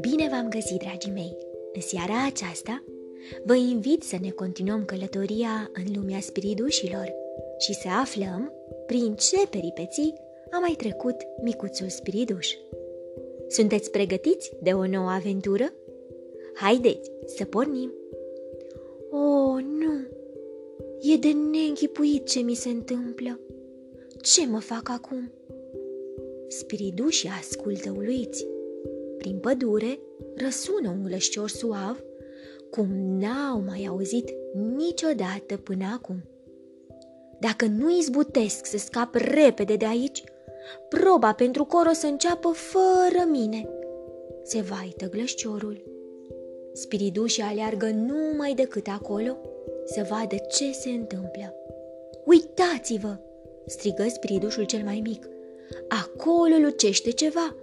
Bine v-am găsit, dragii mei! În seara aceasta vă invit să ne continuăm călătoria în lumea spiridușilor și să aflăm prin ce peripeții a mai trecut micuțul spiriduș. Sunteți pregătiți de o nouă aventură? Haideți să pornim! Oh, nu! E de neînchipuit ce mi se întâmplă. Ce mă fac acum? Spiridușii ascultă uluiți. Prin pădure răsună un glășcior suav, cum n-au mai auzit niciodată până acum. Dacă nu izbutesc să scap repede de aici, proba pentru cor o să înceapă fără mine. Se vaită glășciorul. Spiridușii aleargă numai decât acolo să vadă ce se întâmplă. Uitați-vă! strigă spiridușul cel mai mic. Acolo lucește ceva!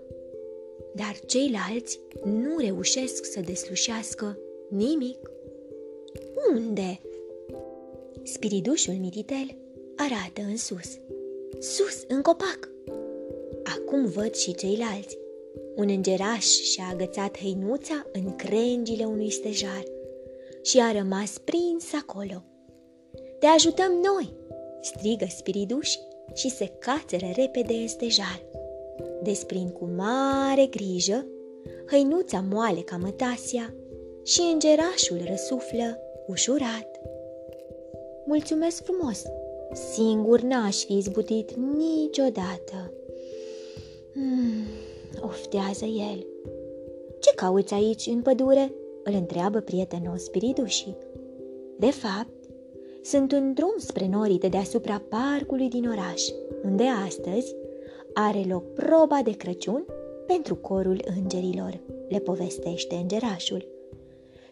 Dar ceilalți nu reușesc să deslușească nimic. Unde? Spiridușul mititel arată în sus. Sus, în copac! Acum văd și ceilalți. Un îngeraș și-a agățat hăinuța în crengile unui stejar și a rămas prins acolo. Te ajutăm noi!" strigă spiriduș și se cațără repede în stejar. Desprind cu mare grijă hăinuța moale ca mătasia și îngerașul răsuflă ușurat. Mulțumesc frumos! Singur n-aș fi izbutit niciodată. Hmm, oftează el. Ce cauți aici în pădure? îl întreabă prietenos spiridușii. De fapt, sunt un drum spre norii de deasupra parcului din oraș, unde astăzi are loc proba de Crăciun pentru corul îngerilor, le povestește îngerașul.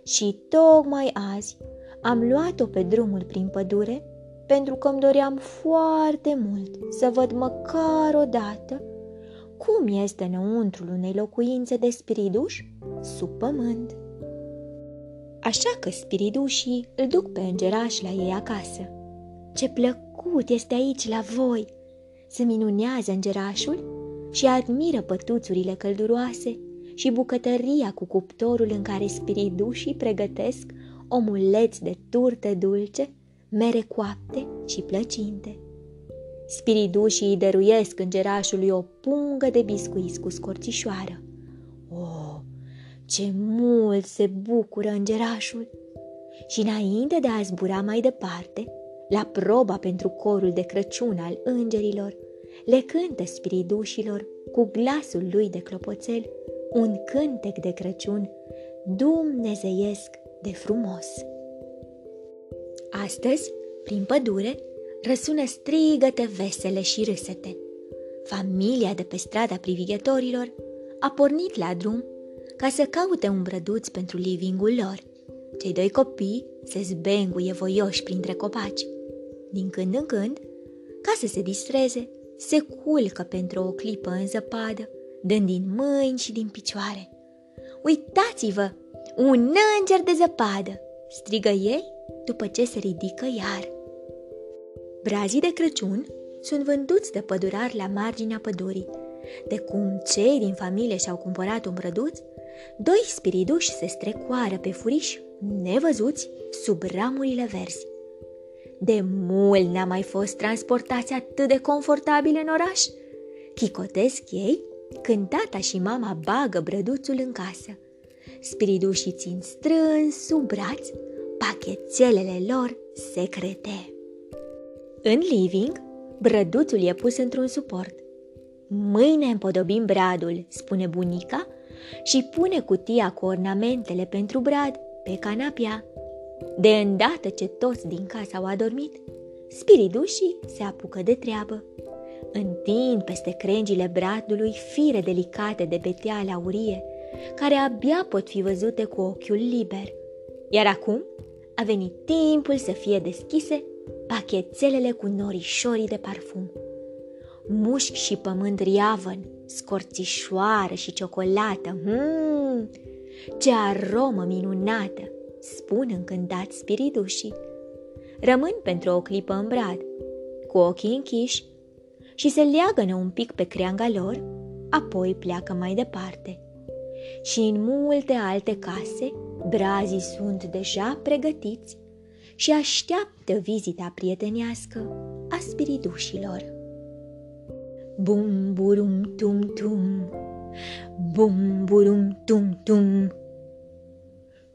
Și tocmai azi am luat-o pe drumul prin pădure pentru că îmi doream foarte mult să văd măcar o dată cum este înăuntrul unei locuințe de spiriduș sub pământ. Așa că spiridușii îl duc pe îngeraș la ei acasă. Ce plăcut este aici la voi! Se minunează îngerașul și admiră pătuțurile călduroase și bucătăria cu cuptorul în care spiridușii pregătesc omuleți de turte dulce, mere coapte și plăcinte. Spiridușii îi dăruiesc îngerașului o pungă de biscuiți cu scorțișoară. Oh, ce mult se bucură îngerașul! Și înainte de a zbura mai departe, la proba pentru corul de Crăciun al îngerilor, le cântă spiridușilor cu glasul lui de clopoțel un cântec de Crăciun dumnezeiesc de frumos. Astăzi, prin pădure, răsună strigăte vesele și râsete. Familia de pe strada privighetorilor a pornit la drum ca să caute un brăduț pentru livingul lor. Cei doi copii se zbenguie voioși printre copaci. Din când în când, ca să se distreze, se culcă pentru o clipă în zăpadă, dând din mâini și din picioare. Uitați-vă! Un înger de zăpadă! strigă ei după ce se ridică iar. Brazii de Crăciun sunt vânduți de pădurari la marginea pădurii. De cum cei din familie și-au cumpărat un brăduț, doi spiriduși se strecoară pe furiș nevăzuți sub ramurile verzi. De mult n-a mai fost transportați atât de confortabil în oraș. Chicotesc ei când tata și mama bagă brăduțul în casă. Spiridușii țin strâns sub braț pachetțelele lor secrete. În living, brăduțul e pus într-un suport. Mâine împodobim bradul, spune bunica, și pune cutia cu ornamentele pentru brad pe canapia. De îndată ce toți din casă au adormit, spiridușii se apucă de treabă. Întind peste crengile bradului fire delicate de beteale aurie, care abia pot fi văzute cu ochiul liber. Iar acum a venit timpul să fie deschise pachetelele cu norișorii de parfum. Mușchi și pământ riavăn, scorțișoară și ciocolată, hmm, ce aromă minunată, spun încântat spiridușii. Rămân pentru o clipă în brad, cu ochii închiși, și se leagănă un pic pe creanga lor, apoi pleacă mai departe. Și în multe alte case, brazii sunt deja pregătiți și așteaptă vizita prietenească a spiridușilor. Bum burum tum tum, bum burum tum tum.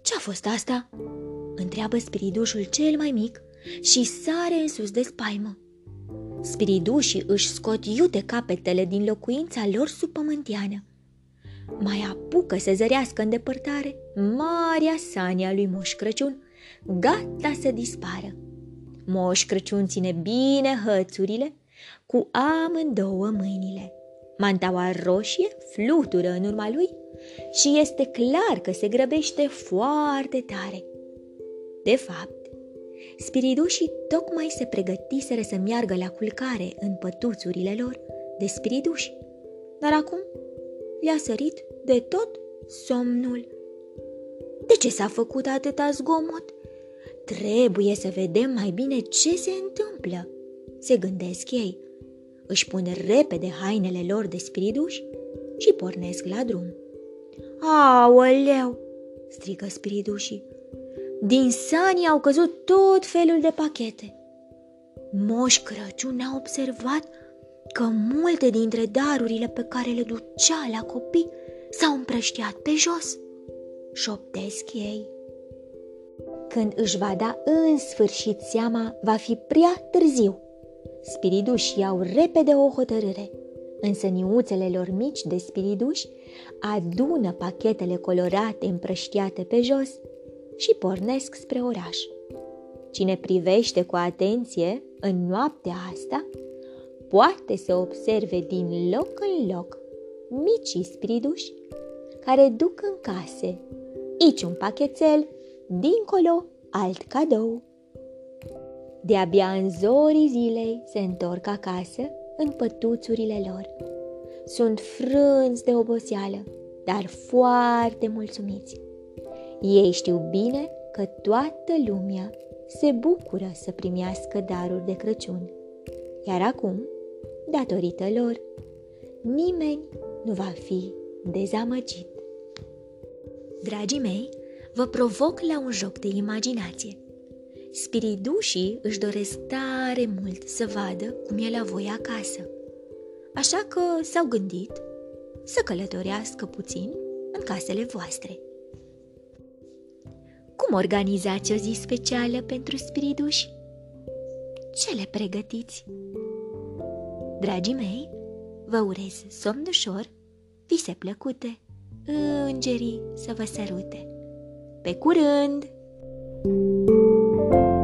Ce-a fost asta? Întreabă spiridușul cel mai mic și sare în sus de spaimă. Spiridușii își scot iute capetele din locuința lor subpământiană. Mai apucă să zărească în depărtare marea sania lui Moș Crăciun, gata să dispară. Moș Crăciun ține bine hățurile cu amândouă mâinile. Mantaua roșie flutură în urma lui și este clar că se grăbește foarte tare. De fapt, spiridușii tocmai se pregătiseră să meargă la culcare în pătuțurile lor de spiriduși, dar acum le-a sărit de tot somnul. De ce s-a făcut atâta zgomot? Trebuie să vedem mai bine ce se întâmplă, se gândesc ei. Își pun repede hainele lor de spiriduși și pornesc la drum. Aoleu! strigă spiridușii. Din sani au căzut tot felul de pachete. Moș Crăciun a observat că multe dintre darurile pe care le ducea la copii s-au împrăștiat pe jos. Șoptesc ei. Când își va da în sfârșit seama, va fi prea târziu. Spiridușii iau repede o hotărâre. Însă niuțele lor mici de spiriduși adună pachetele colorate împrăștiate pe jos și pornesc spre oraș. Cine privește cu atenție în noaptea asta, poate să observe din loc în loc micii spiriduși care duc în case, aici un pachetel, dincolo alt cadou. De-abia în zorii zilei se întorc acasă în pătuțurile lor. Sunt frânți de oboseală, dar foarte mulțumiți. Ei știu bine că toată lumea se bucură să primească daruri de Crăciun. Iar acum, datorită lor, nimeni nu va fi dezamăgit. Dragii mei, vă provoc la un joc de imaginație. Spiridușii își doresc tare mult să vadă cum e la voi acasă. Așa că s-au gândit să călătorească puțin în casele voastre. Cum organizați o zi specială pentru spiriduși? Ce le pregătiți? Dragii mei, vă urez somn ușor, vise plăcute, îngerii să vă sărute. Pe curând! Thank you.